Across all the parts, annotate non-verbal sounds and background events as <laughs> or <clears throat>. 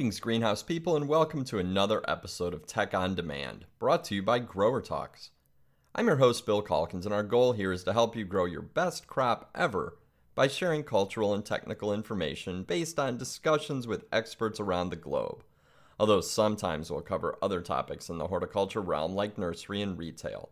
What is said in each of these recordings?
Greetings, greenhouse people, and welcome to another episode of Tech on Demand, brought to you by Grower Talks. I'm your host, Bill Calkins, and our goal here is to help you grow your best crop ever by sharing cultural and technical information based on discussions with experts around the globe. Although sometimes we'll cover other topics in the horticulture realm like nursery and retail.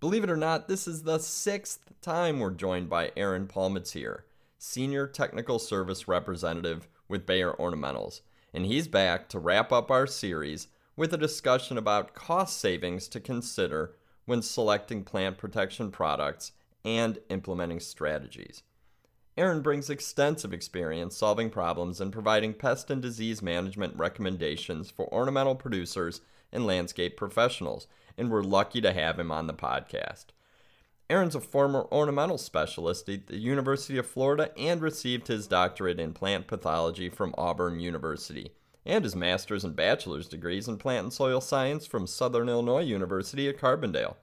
Believe it or not, this is the sixth time we're joined by Aaron Palmateer, Senior Technical Service Representative with Bayer Ornamentals and he's back to wrap up our series with a discussion about cost savings to consider when selecting plant protection products and implementing strategies. Aaron brings extensive experience solving problems and providing pest and disease management recommendations for ornamental producers and landscape professionals, and we're lucky to have him on the podcast. Aaron's a former ornamental specialist at the University of Florida and received his doctorate in plant pathology from Auburn University and his master's and bachelor's degrees in plant and soil science from Southern Illinois University at Carbondale.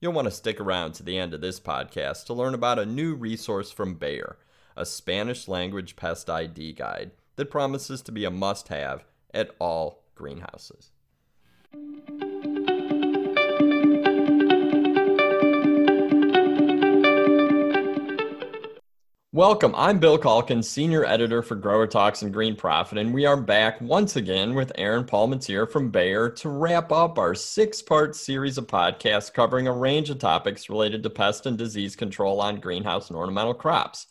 You'll want to stick around to the end of this podcast to learn about a new resource from Bayer, a Spanish language pest ID guide that promises to be a must have at all greenhouses. Welcome. I'm Bill Calkins, Senior Editor for Grower Talks and Green Profit, and we are back once again with Aaron Palmateer from Bayer to wrap up our six part series of podcasts covering a range of topics related to pest and disease control on greenhouse and ornamental crops.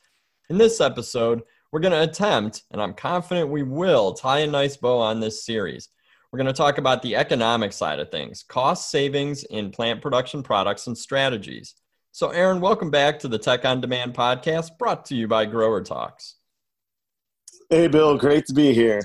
In this episode, we're going to attempt, and I'm confident we will, tie a nice bow on this series. We're going to talk about the economic side of things, cost savings in plant protection products and strategies. So, Aaron, welcome back to the Tech on Demand podcast brought to you by Grower Talks. Hey, Bill, great to be here.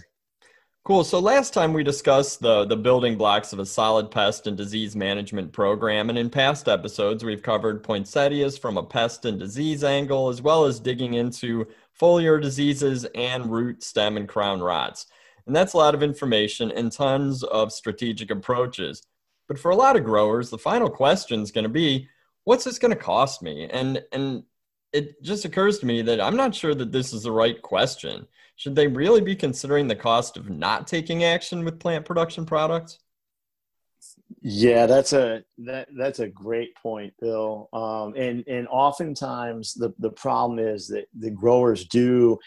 Cool. So last time we discussed the the building blocks of a solid pest and disease management program, and in past episodes we've covered poinsettias from a pest and disease angle, as well as digging into foliar diseases and root, stem, and crown rots. And that's a lot of information and tons of strategic approaches. But for a lot of growers, the final question is going to be what's this going to cost me? And and it just occurs to me that I'm not sure that this is the right question. Should they really be considering the cost of not taking action with plant protection products? Yeah, that's a that that's a great point, Bill. Um, and and oftentimes the the problem is that the growers do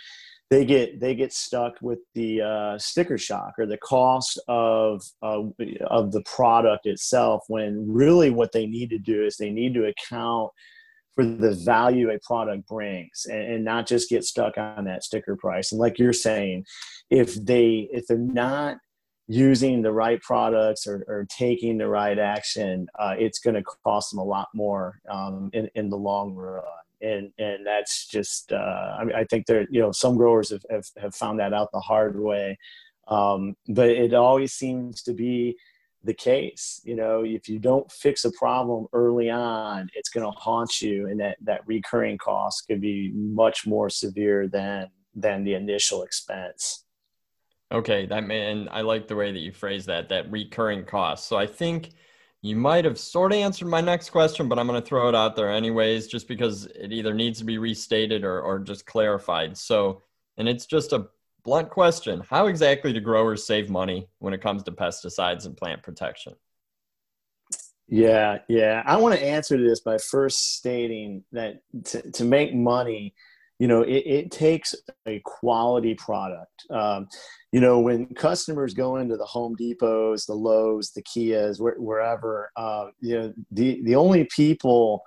they get they get stuck with the uh, sticker shock or the cost of uh, of the product itself when really what they need to do is they need to account for the value a product brings and, and not just get stuck on that sticker price. And like you're saying if they if they're not using the right products or, or taking the right action uh, it's going to cost them a lot more um, in, in the long run and and that's just uh, I mean I think there you know some growers have, have, have found that out the hard way, um, but it always seems to be the case. You know, if you don't fix a problem early on, it's going to haunt you, and that that recurring cost could be much more severe than than the initial expense. Okay, that man, I like the way that you phrase that. That recurring cost. So I think you might have sort of answered my next question, but I'm going to throw it out there anyways, just because it either needs to be restated or, or just clarified. So, and it's just a blunt question How exactly do growers save money when it comes to pesticides and plant protection? Yeah, yeah. I want to answer this by first stating that to, to make money, you know it, it takes a quality product. Um, you know when customers go into the home depots the Lowe's the kias where, wherever uh, you know the, the only people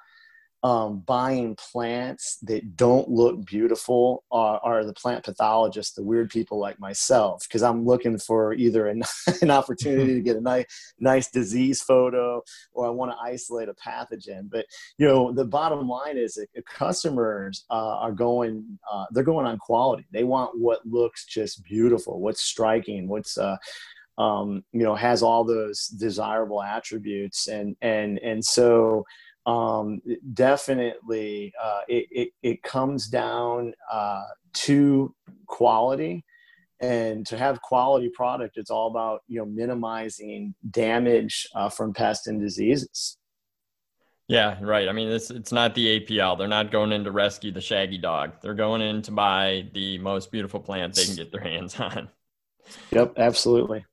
um, buying plants that don't look beautiful are, are, the plant pathologists, the weird people like myself, because I'm looking for either an, <laughs> an opportunity to get a nice, nice disease photo or I want to isolate a pathogen. But you know, the bottom line is that customers uh, are going, uh, they're going on quality. They want what looks just beautiful, what's striking, what's uh, um, you know has all those desirable attributes, and and and so um, definitely uh, it, it, it, comes down uh, to quality. And to have quality product it's all about you know minimizing damage uh, from pests and diseases. Yeah right. I mean it's, it's not the apl they're not going in to rescue the shaggy dog. They're going in to buy the most beautiful plant they can get their hands <laughs> on. Yep, absolutely.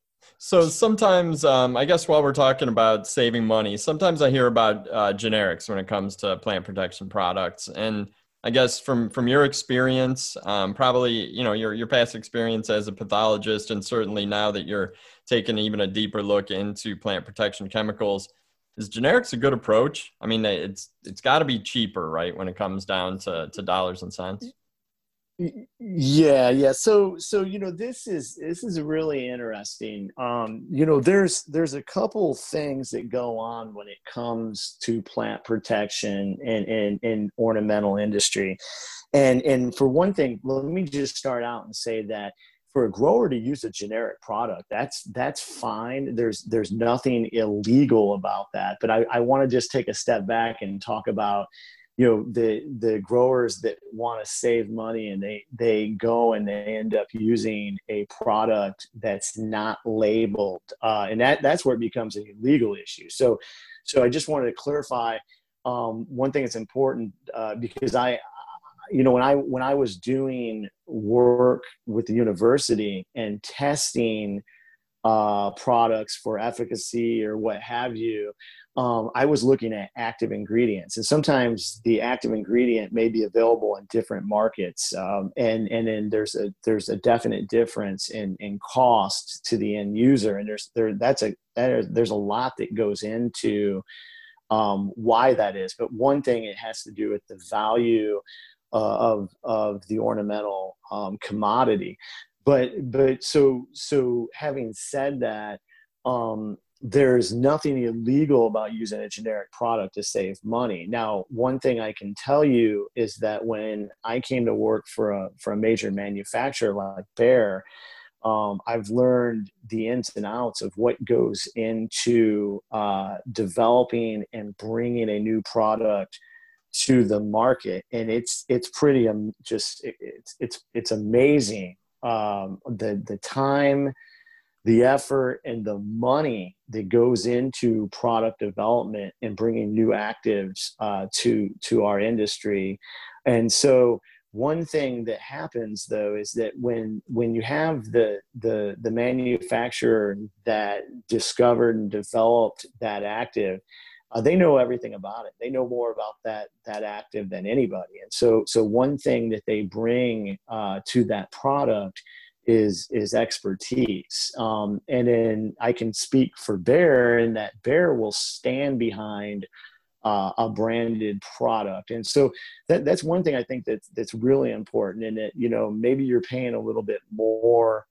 So sometimes, um, I guess while we're talking about saving money, sometimes I hear about uh, generics when it comes to plant protection products. And I guess from from your experience, um, probably you know your your past experience as a pathologist, and certainly now that you're taking even a deeper look into plant protection chemicals, is generics a good approach? I mean, it's it's got to be cheaper, right, when it comes down to to dollars and cents yeah yeah. So so you know this is this is really interesting. Um you know there's there's a couple things that go on when it comes to plant protection and in, in, in ornamental industry. And and for one thing let me just start out and say that for a grower to use a generic product that's that's fine. There's there's nothing illegal about that. But i, I want to just take a step back and talk about you know the the growers that want to save money and they they go and they end up using a product that's not labeled uh, and that that's where it becomes a legal issue. So so i just wanted to clarify um, one thing that's important uh, because i you know when i when i was doing work with the university and testing uh, products for efficacy or what have you um, I was looking at active ingredients, and sometimes the active ingredient may be available in different markets, um, and and then there's a there's a definite difference in in cost to the end user, and there's there that's a that there's a lot that goes into um, why that is. But one thing it has to do with the value uh, of of the ornamental um, commodity. But but so so having said that. Um, there's nothing illegal about using a generic product to save money. Now, one thing I can tell you is that when I came to work for a for a major manufacturer like Bayer, um, I've learned the ins and outs of what goes into uh, developing and bringing a new product to the market, and it's it's pretty um, just it, it's it's it's amazing um, the the time the effort and the money that goes into product development and bringing new actives uh, to to our industry. And so one thing that happens though is that when when you have the the the manufacturer that discovered and developed that active uh, they know everything about it. They know more about that that active than anybody. And so so one thing that they bring uh, to that product is is expertise. Um, and then i can speak for Bayer, and that Bayer will stand behind uh, a branded product. And so that, that's one thing i think that that's really important and that you know maybe you're paying a little bit more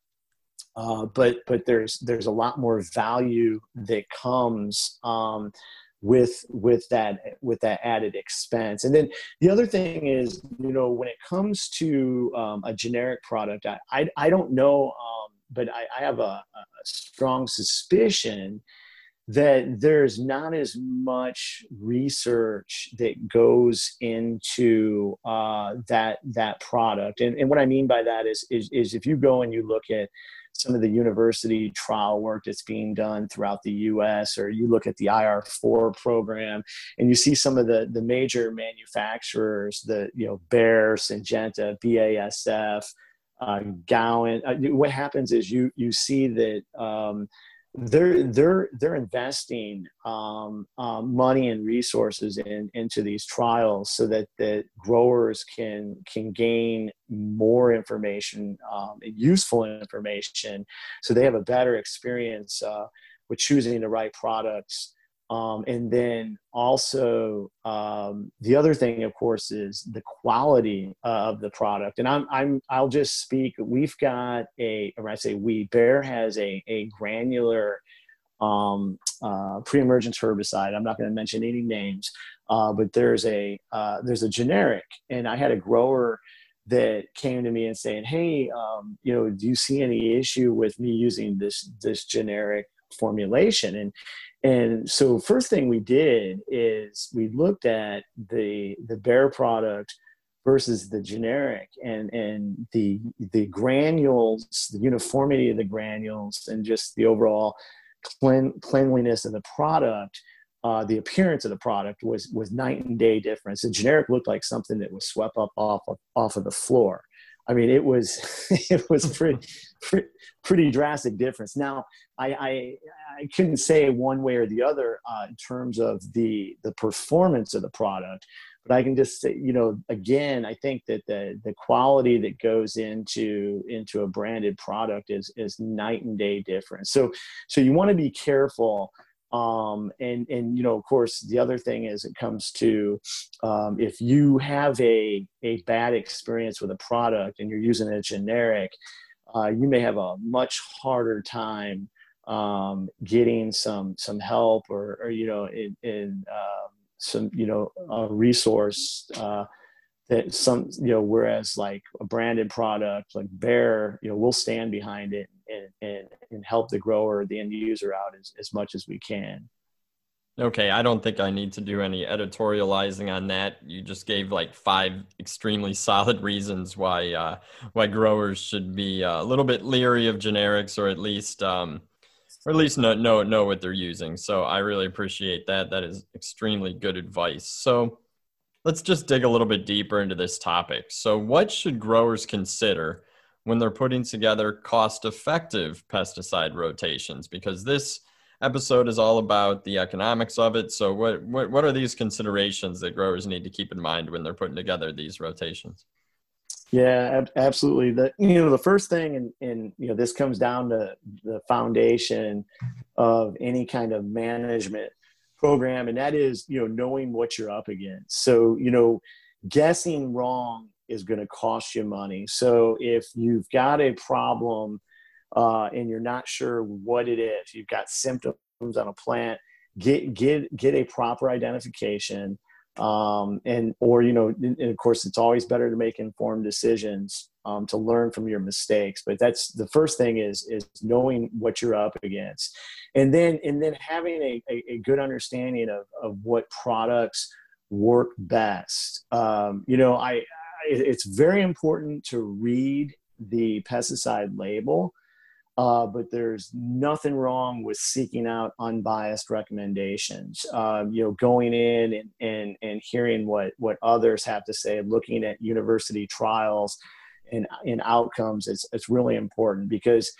uh, but but there's there's a lot more value that comes um, with with that with that added expense. And then the other thing is you know when it comes to um, a generic product i i, I don't know um, but I, I have a, a, strong suspicion that there's not as much research that goes into uh, that that product. And, and what i mean by that is, is is if you go and you look at some of the university trial work that's being done throughout the US, or you look at the IR4 program and you see some of the, the major manufacturers, the, you know, Bayer, Syngenta, BASF, uh, Gowan. Uh, what happens is you, you see that um, they're they're they're investing um, um, money and resources in, into these trials so that the growers can can gain more information um, useful information. So they have a better experience uh, with choosing the right products um, and then also um, the other thing, of course, is the quality uh, of the product. And I'm, I'm, I'll just speak. We've got a, or I say we, Bayer has a, a granular um, uh, pre-emergence herbicide. I'm not going to mention any names, uh, but there's a uh, there's a generic, and I had a grower that came to me and saying, "Hey, um, you know, do you see any issue with me using this this generic formulation?" And and so first thing we did is we looked at the the Bayer product versus the generic and and the the granules the uniformity of the granules and just the overall clean, cleanliness of the product uh, the appearance of the product was was night and day difference the generic looked like something that was swept up off of, off of the floor I mean, it was <laughs> it was pretty pretty, pretty drastic difference. Now, I, I, I couldn't say one way or the other uh, in terms of the the performance of the product, but I can just say, you know, again, I think that the the quality that goes into into a branded product is is night and day different. So so you want to be careful um, and and you know of course the other thing is it comes to um, if you have a a bad experience with a product and you're using a generic uh, you may have a much harder time um, getting some some help or, or you know in, in uh, some you know a resource uh, that some you know whereas like a branded product like Bayer you know we'll stand behind it and, and, and help the grower the end user out as, as much as we can. Okay i don't think i need to do any editorializing on that. You just gave like five extremely <laughs> solid reasons why uh, why growers should be uh, a little bit leery of generics or at least um, or at least know, know know what they're using. So i really appreciate that. That is extremely good advice. So let's just dig a little bit deeper into this topic. So, what should growers consider when they're putting together cost effective pesticide rotations? Because this episode is all about the economics of it. So, what, what, what are these considerations that growers need to keep in mind when they're putting together these rotations? Yeah, absolutely. The you know the first thing, and and you know this comes down to the foundation of any kind of management program and that is you know knowing what you're up against. So you know guessing wrong is going to cost you money. So if you've got a problem uh, and you're not sure what it is you've got symptoms on a plant get get get a proper identification um, and or you know and of course it's always better to make informed decisions um, to learn from your mistakes. But that's the first thing is is knowing what you're up against. And then and then having a, a, a good understanding of, of what products work best. Um, you know I, I it's very important to read the pesticide label uh, but there's nothing wrong with seeking out unbiased recommendations. Um, you know, going in and, and, and hearing what, what others have to say, looking at university trials and, and outcomes, it's, it's really important because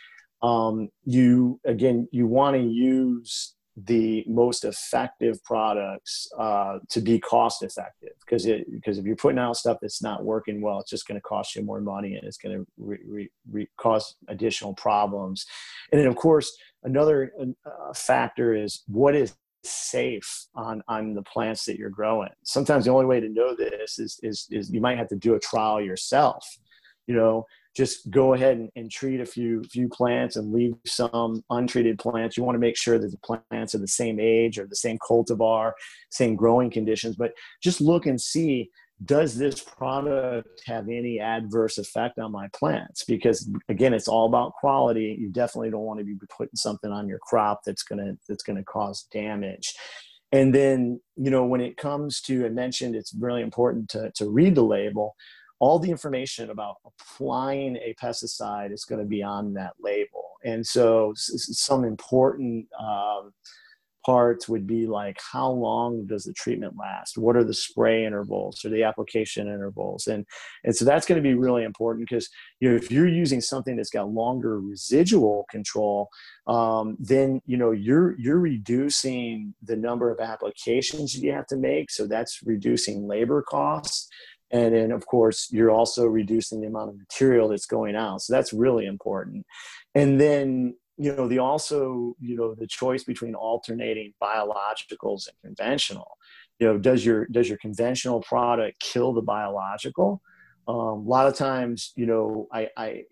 um, you, again, you want to use the most effective products uh, to be cost effective because because if you're putting out stuff that's not working well it's just going to cost you more money and it's going to re- re- re- cause additional problems. And then of course another uh, factor is what is safe on on the plants that you're growing. Sometimes the only way to know this is is, is you might have to do a trial yourself you know just go ahead and, and, treat a few few plants and leave some untreated plants. You want to make sure that the plants are the same age or the same cultivar, same growing conditions. But just look and see does this product have any adverse effect on my plants? Because again, it's all about quality. You definitely don't want to be putting something on your crop that's gonna that's gonna cause damage. And then, you know, when it comes to, I mentioned it's really important to, to read the label all the information about applying a pesticide is going to be on that label. And so, some important um, parts would be like how long does the treatment last? What are the spray intervals or the application intervals? And and so that's going to be really important because you know if you're using something that's got longer residual control, um, then you know you're you're reducing the number of applications you have to make. So that's reducing labor costs and then of course you're also reducing the amount of material that's going out. So that's really important. And then you know the also you know the choice between alternating biologicals and conventional. You know does your does your conventional product kill the biological? Um, a lot of times you know I, I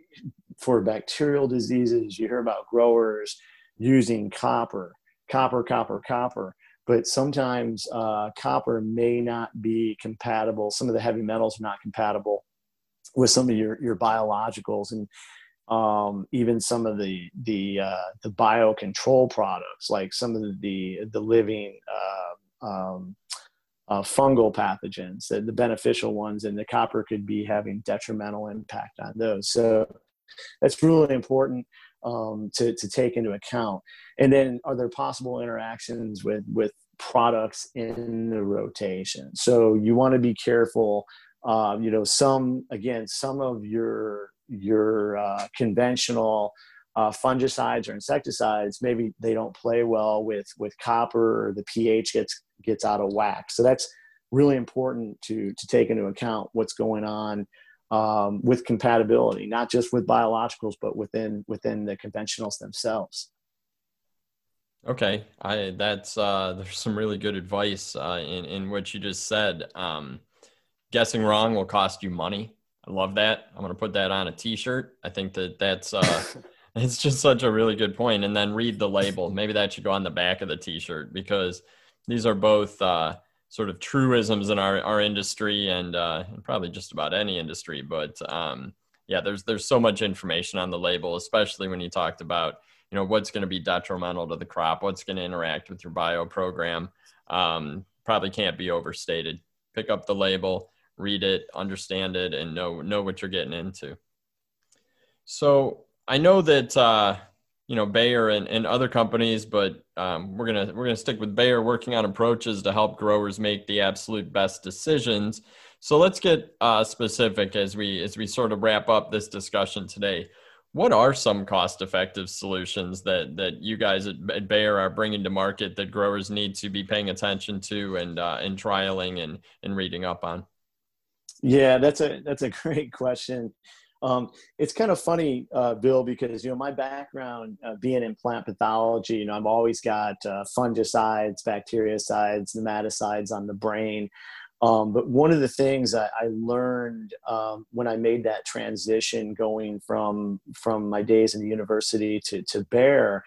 for bacterial diseases you hear about growers using copper copper copper copper but sometimes uh, copper may not be compatible. Some of the heavy metals are not compatible with some of your, your biologicals and um, even some of the the uh, the biocontrol products, like some of the the living uh, um, uh, fungal pathogens, the, the beneficial ones, and the copper could be having detrimental impact on those. So that's really important um, to, to take into account. And then are there possible interactions with, with products in the rotation? So you want to be careful Um, you know, some again, some of your your uh, conventional uh, fungicides or insecticides, maybe they don't play well with with copper, or the pH gets gets out of whack. So that's really important to to take into account what's going on um, with compatibility, not just with biologicals, but within within the conventionals themselves. Okay, I that's uh, there's some really good advice uh, in in what you just said. Um, guessing wrong will cost you money. I love that. I'm gonna put that on a T-shirt. I think that that's uh, <laughs> it's just such a really good point. And then read the label. Maybe that should go on the back of the T-shirt because these are both uh, sort of truisms in our, our industry and, uh, probably just about any industry. But um, yeah, there's there's so much information on the label, especially when you talked about you know what's going to be detrimental to the crop, what's going to interact with your bio program. Um, probably can't be overstated. Pick up the label, read it, understand it, and know know what you're getting into. So I know that uh, you know Bayer and, and other companies, but um, we're gonna we're gonna stick with Bayer working on approaches to help growers make the absolute best decisions. So let's get uh, specific as we as we sort of wrap up this discussion today. What are some cost-effective solutions that that you guys at, at Bayer are bringing to market that growers need to be paying attention to and uh, and trialing and and reading up on? Yeah, that's a that's a <laughs> great question. Um, it's kind of funny, uh, Bill, because you know my background uh, being in plant pathology, you know I've always got uh, fungicides, bactericides, nematicides on the brain. Um, but one of the things I, I learned um, when I made that transition, going from from my days in the university to to Bayer,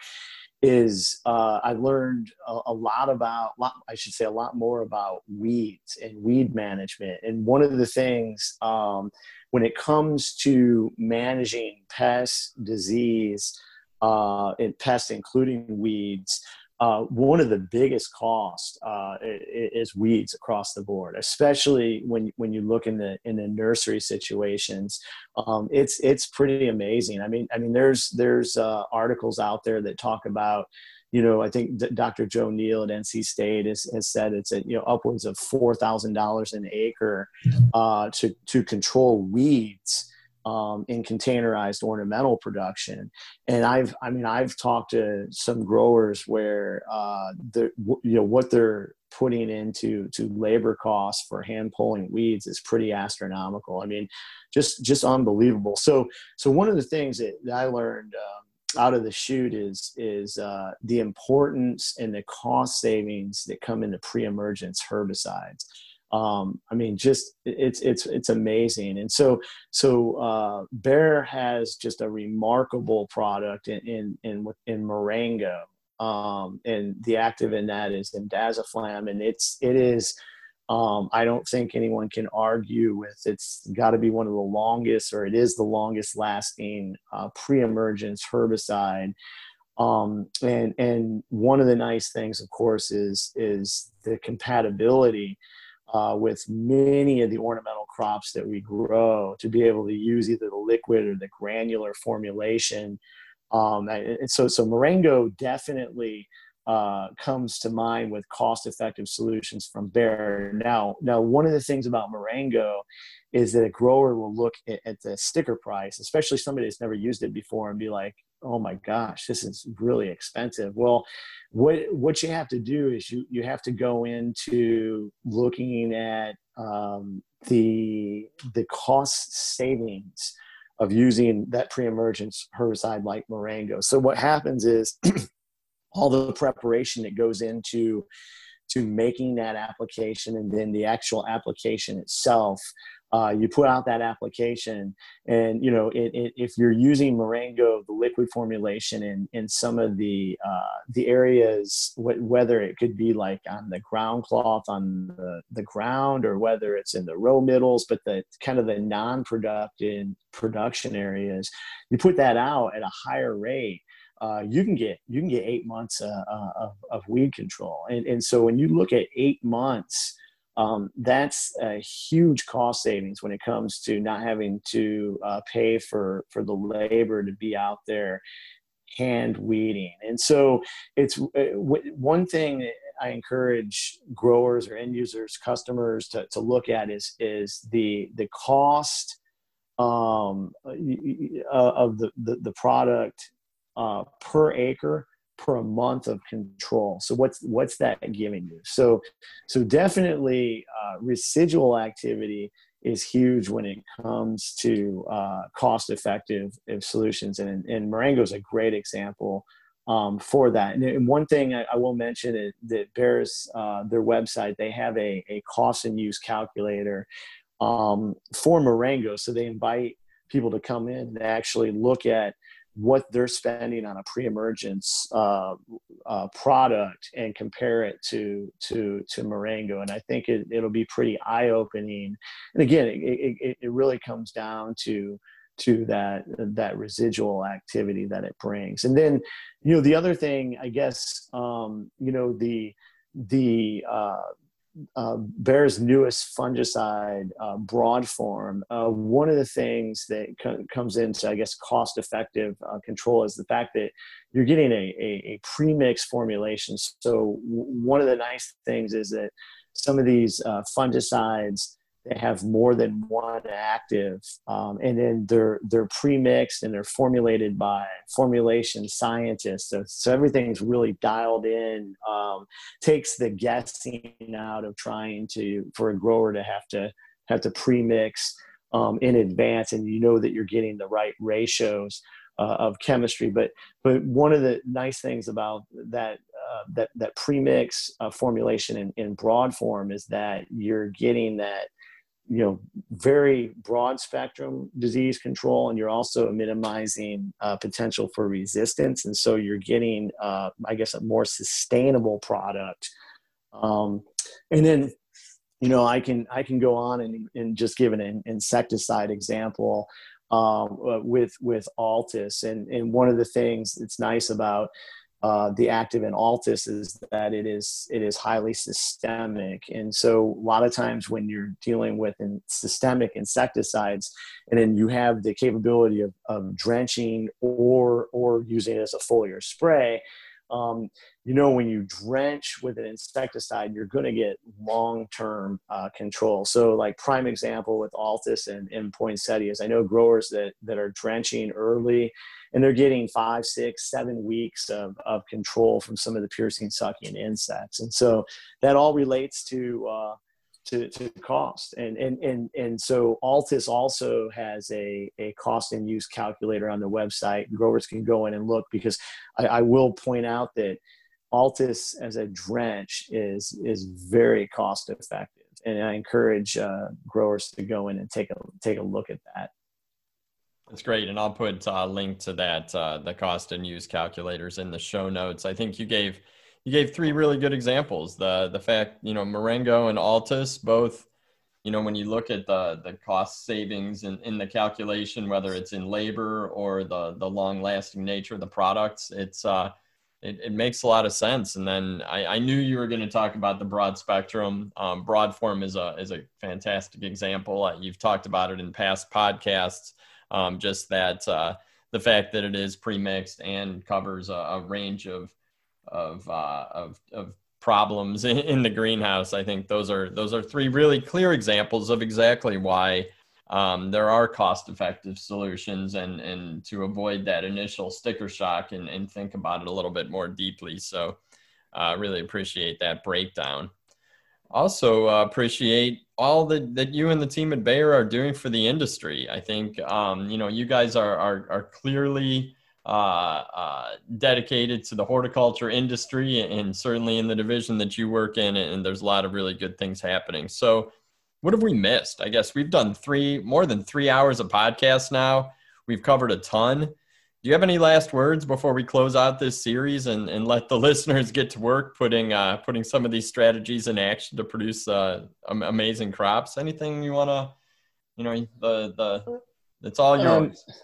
is uh, I learned a, a, lot about, lot, I should say, a lot more about weeds and weed management. And one of the things um, when it comes to managing pests, disease, uh, and pests, including weeds, uh, one of the biggest costs uh, is weeds across the board, especially when when you look in the in the nursery situations. Um, it's it's pretty amazing. I mean, I mean, there's there's uh, articles out there that talk about you know, I think Dr. Joe Neal at NC State has, has said it's a, you know upwards of four thousand dollars an acre uh, to to control weeds um, in containerized ornamental production. And I've I mean I've talked to some growers where uh, the you know what they're putting into to labor costs for hand pulling weeds is pretty astronomical. I mean, just just unbelievable. So so one of the things that, that I learned. Um, out of the shoot is is uh, the importance and the cost savings that come into pre-emergence herbicides. Um, I mean, just it's it's it's amazing, and so so uh, Bayer has just a remarkable product in in in, in Marengo, um, and the active in that is indaziflam, and it's it is um, I don't think anyone can argue with it's got to be one of the longest, or it is the longest lasting uh, pre-emergence herbicide. Um, and and one of the nice things, of course, is is the compatibility uh, with many of the ornamental crops that we grow to be able to use either the liquid or the granular formulation. Um, and so so Marengo definitely uh, comes to mind with cost-effective solutions from Bayer. Now, now one of the things about Marengo is that a grower will look at, at, the sticker price, especially somebody that's never used it before, and be like, "Oh my gosh, this is really expensive." Well, what what you have to do is you you have to go into looking at um, the the cost savings of using that pre-emergence herbicide like Marengo. So what happens is <clears throat> all the preparation that goes into to making that application and then the actual application itself uh, you put out that application and you know it, it, if you're using marengo the liquid formulation in, in some of the uh, the areas wh- whether it could be like on the ground cloth on the, the ground or whether it's in the row middles but the kind of the non-productive production areas you put that out at a higher rate uh, you can get you can get eight months uh, uh, of, of weed control. And, and so when you look at eight months, um, that's a huge cost savings when it comes to not having to uh, pay for for the labor to be out there hand weeding. And so it's uh, one thing I encourage growers or end users, customers to, to look at is is the the cost um, uh, of the, the, the product uh, per acre per month of control. So what's what's that giving you? So so definitely uh, residual activity is huge when it comes to uh, cost effective solutions, and and Marengo is a great example um, for that. And, one thing I, I will mention is that Bayer's uh, their website they have a a cost and use calculator um, for Marengo, so they invite people to come in and actually look at what they're spending on a pre-emergence uh, uh, product and compare it to to to Marengo, and I think it, it'll be pretty eye-opening. And again, it, it, it really comes down to to that that residual activity that it brings. And then, you know, the other thing, I guess, um, you know, the the uh, uh, Bayer's newest fungicide, uh, Broadform, uh, one of the things that co- comes into, I guess, cost effective uh, control is the fact that you're getting a, a, a premix formulation. So, w- one of the nice things is that some of these uh, fungicides they have more than one active um, and then they're they're pre-mixed and they're formulated by formulation scientists. So, so everything's really dialed in um, takes the guessing out of trying to for a grower to have to have to pre-mix um, in advance and you know that you're getting the right ratios uh, of chemistry. But but one of the nice things about that uh, that that premix uh, formulation in, in Broadform is that you're getting that you know very broad spectrum disease control and you're also minimizing uh, potential for resistance. And so you're getting uh, i guess a more sustainable product. Um, and then you know i can i can go on and, and just give an insecticide example um, uh, with with altus. And and one of the things that's nice about uh, the active in altus is that it is it is highly systemic. And so a lot of times when you're dealing with in systemic insecticides and then you have the capability of, of drenching or or using it as a foliar spray um, you know when you drench with an insecticide you're going to get long-term uh, control so like prime example with altus and, and poinsettias i know growers that that are drenching early and they're getting five, six, seven weeks of, of control from some of the piercing sucking insects. And so that all relates to, uh, to, to cost. And, and, and, and so Altus also has a, a cost and use calculator on the website. Growers can go in and look because I, I will point out that Altus as a drench is, is very cost effective. And I encourage uh, growers to go in and take a, take a look at that. That's great, and I'll put a link to that uh, the cost and use calculators in the show notes. I think you gave you gave three really good examples. The the fact you know Marengo and Altus both you know when you look at the the cost savings in, in the calculation, whether it's in labor or the the long lasting nature of the products, it's uh it, it makes a lot of sense. And then I, I knew you were going to talk about the broad spectrum. Um, Broadform is a is a fantastic example. Uh, you've talked about it in past podcasts. Um, just that uh, the fact that it is pre-mixed and covers a, a range of of, uh, of, of problems in, in, the greenhouse. I think those are those are three really clear examples of exactly why um, there are cost-effective solutions and and to avoid that initial sticker shock and, and think about it a little bit more deeply. So, uh, really appreciate that breakdown also uh, appreciate all that, that you and the team at Bayer are doing for the industry. I think, um, you know, you guys are, are, are clearly dedicated to the horticulture industry and certainly in the division that you work in. And there's a lot of really good things happening. So what have we missed? I guess we've done three, more than three hours of podcast now. We've covered a ton do you have any last words before we close out this series and, and let the <laughs> listeners get to work putting uh, putting some of these strategies in action to produce uh, amazing crops? Anything you want to, you know, the the it's all um, yours. Um,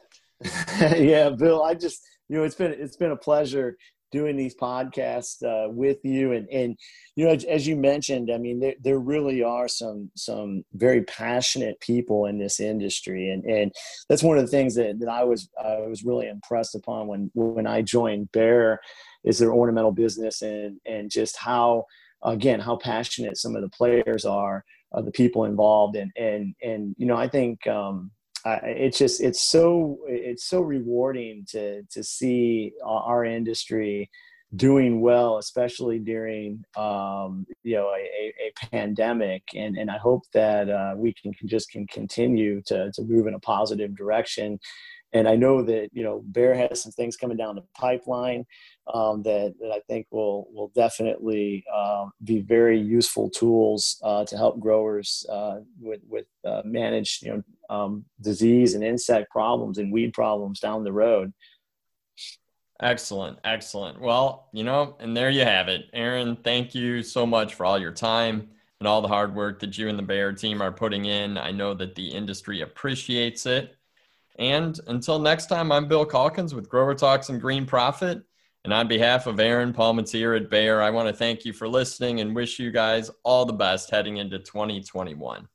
<laughs> yeah, Bill. I just you know it's been it's been a pleasure doing these podcasts uh, with you and and you know as, as, you mentioned i mean there, there really are some some very passionate people in this industry and and that's one of the things that, that i was i was really impressed upon when when i joined Bayer is their ornamental business and and just how again how passionate some of the players are uh, the people involved and and and you know i think um it's just it's so it's so rewarding to to see our industry doing well, especially during um, you know a, a, pandemic, and and I hope that uh, we can, can just can continue to to move in a positive direction. And I know that you know Bayer has some things coming down the pipeline um, that that I think will will definitely uh, be very useful tools uh, to help growers uh, with with uh, manage you know um, disease and insect problems and weed problems down the road. Excellent, excellent. Well, you know, and there you have it, Aaron. Thank you so much for all your time and all the hard work that you and the Bayer team are putting in. I know that the industry appreciates it. And until next time, I'm Bill Calkins with Grower Talks and Green Profit. And on behalf of Aaron Palmateer at Bayer, I want to thank you for listening and wish you guys all the best heading into 2021.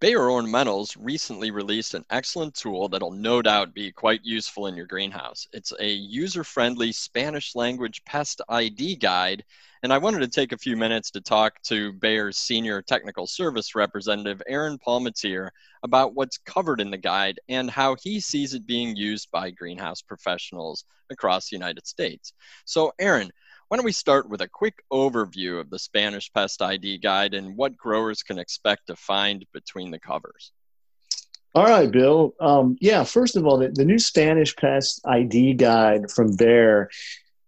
Bayer Ornamentals recently released an excellent tool that'll no doubt be quite useful in your greenhouse. It's a user friendly Spanish language pest ID guide and I wanted to take a few minutes to talk to Bayer's senior technical service representative, Aaron Palmateer, about what's covered in the guide and how he sees it being used by greenhouse professionals across the United States. So, Aaron, why don't we start with a quick overview of the Spanish Pest ID Guide and what growers can expect to find between the covers? All right, Bill. Um, yeah, first of all, the, the new Spanish Pest ID Guide from Bayer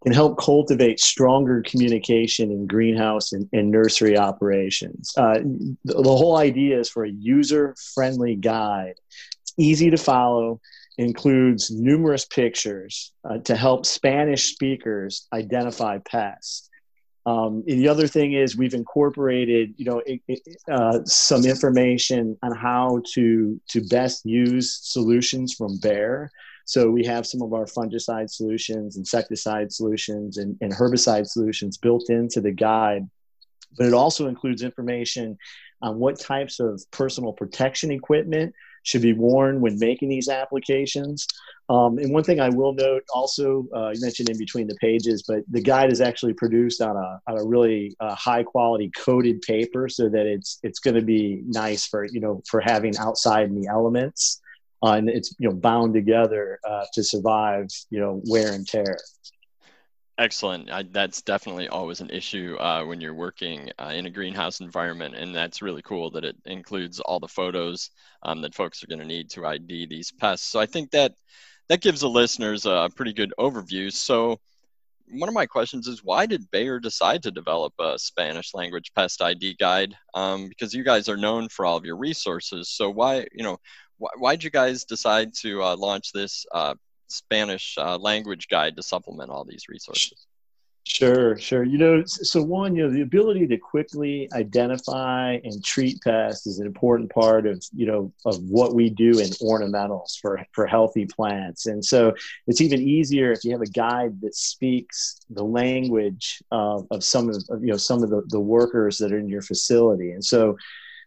can help cultivate stronger communication in greenhouse and, and nursery operations. Uh, the, the, whole idea is for a user friendly guide. It's easy to follow, includes numerous pictures uh, to help Spanish speakers identify pests. Um, the other thing is we've incorporated, you know, it, it, uh, some information on how to to best use solutions from Bayer. So we have some of our fungicide solutions, insecticide solutions, and, and herbicide solutions built into the guide. But it also includes information on what types of personal protection equipment should be worn when making these applications. Um, and one thing I will note also, uh, you mentioned in between the pages, but the guide is actually produced on a, on a really uh, high quality coated paper so that it's, it's going to be nice for, you know, for having outside in the elements uh, and it's you know bound together uh, to survive you know wear and tear. Excellent. I, that's definitely always an issue uh, when you're working uh, in a greenhouse environment, and that's really cool that it includes all the photos um, that folks are going to need to ID these pests. So I think that that gives the listeners a pretty good overview. So one of my questions is why did Bayer decide to develop a Spanish language pest ID guide? Um, because you guys are known for all of your resources. So why, you know, why did you guys decide to uh, launch this uh, Spanish uh, language guide to supplement all these resources? Sure, sure. You know, so one, you know, the ability to quickly identify and treat pests is an important part of, you know, of what we do in ornamentals for, for healthy plants. And so it's even easier if you have a guide that speaks the language of, of some of, you know, some of the, the workers that are in your facility. And so,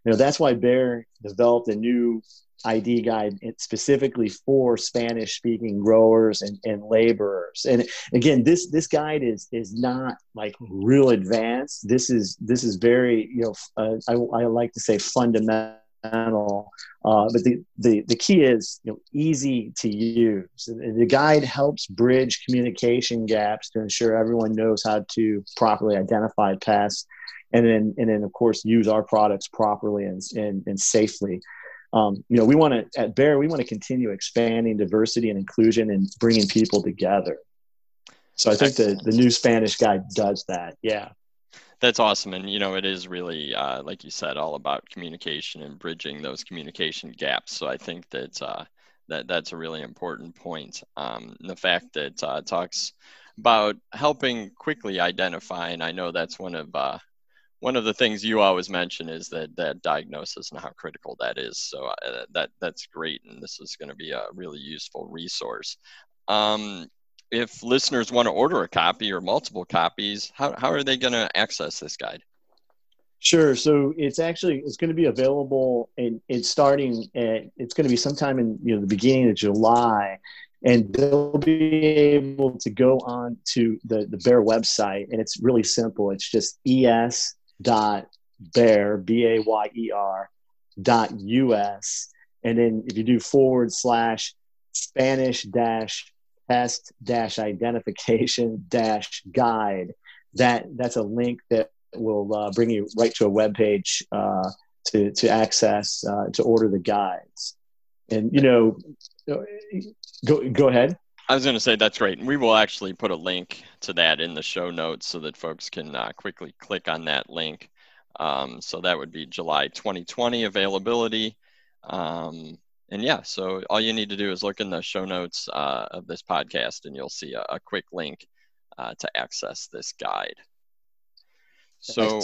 you know, that's why Bayer developed a new ID guide specifically for Spanish speaking growers and, and laborers. And again, this this guide is is not like real advanced. This is this is very you know uh, I, I like to say fundamental. Uh, but the, the, the key is you know, easy to use. The guide helps bridge communication gaps to ensure everyone knows how to properly identify pests and then, and then of course, use our products properly and, and, and safely um, you know, we want to at Bayer we want to continue expanding diversity and inclusion and bringing people together. So I think the the new Spanish guide does that. Yeah. That's awesome, and you know it is really, uh, like you said, all about communication and bridging those communication gaps. So I think that uh, that that's a really important point. Um, the fact that uh, talks about helping quickly identify, and I know that's one of uh, one of the things you always mention is that that diagnosis and how critical that is. So uh, that that's great, and this is going to be a really useful resource. Um, if listeners want to order a copy or multiple copies, how, how are they going to access this guide? Sure. So it's actually it's going to be available and it's starting at it's going to be sometime in you know the beginning of July, and they'll be able to go on to the the Bayer website and it's really simple. It's just es dot bayer b a y e r dot us, and then if you do forward slash Spanish dash test dash identification dash guide that that's a link that will uh, bring you right to a web page uh, to to access uh, to order the guides. And you know go go ahead I was going to say that's great. And we will actually put a link to that in the show notes so that folks can uh, quickly click on that link. Um, so that would be July 2020 availability. Um, and yeah, so all you need to do is look in the show notes uh, of this podcast, and you'll see a, a quick link uh, to access this guide. So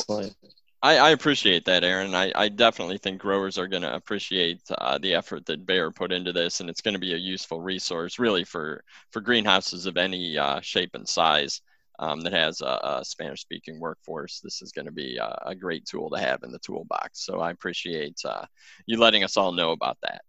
I, I, appreciate that, Aaron. I, I, definitely think growers are going to appreciate uh, the effort that Bayer put into this, and it's going to be a useful resource, really, for for greenhouses of any uh, shape and size um, that has a, a Spanish-speaking workforce. This is going to be a, a, great tool to have in the toolbox. So I appreciate uh, you letting us all know about that.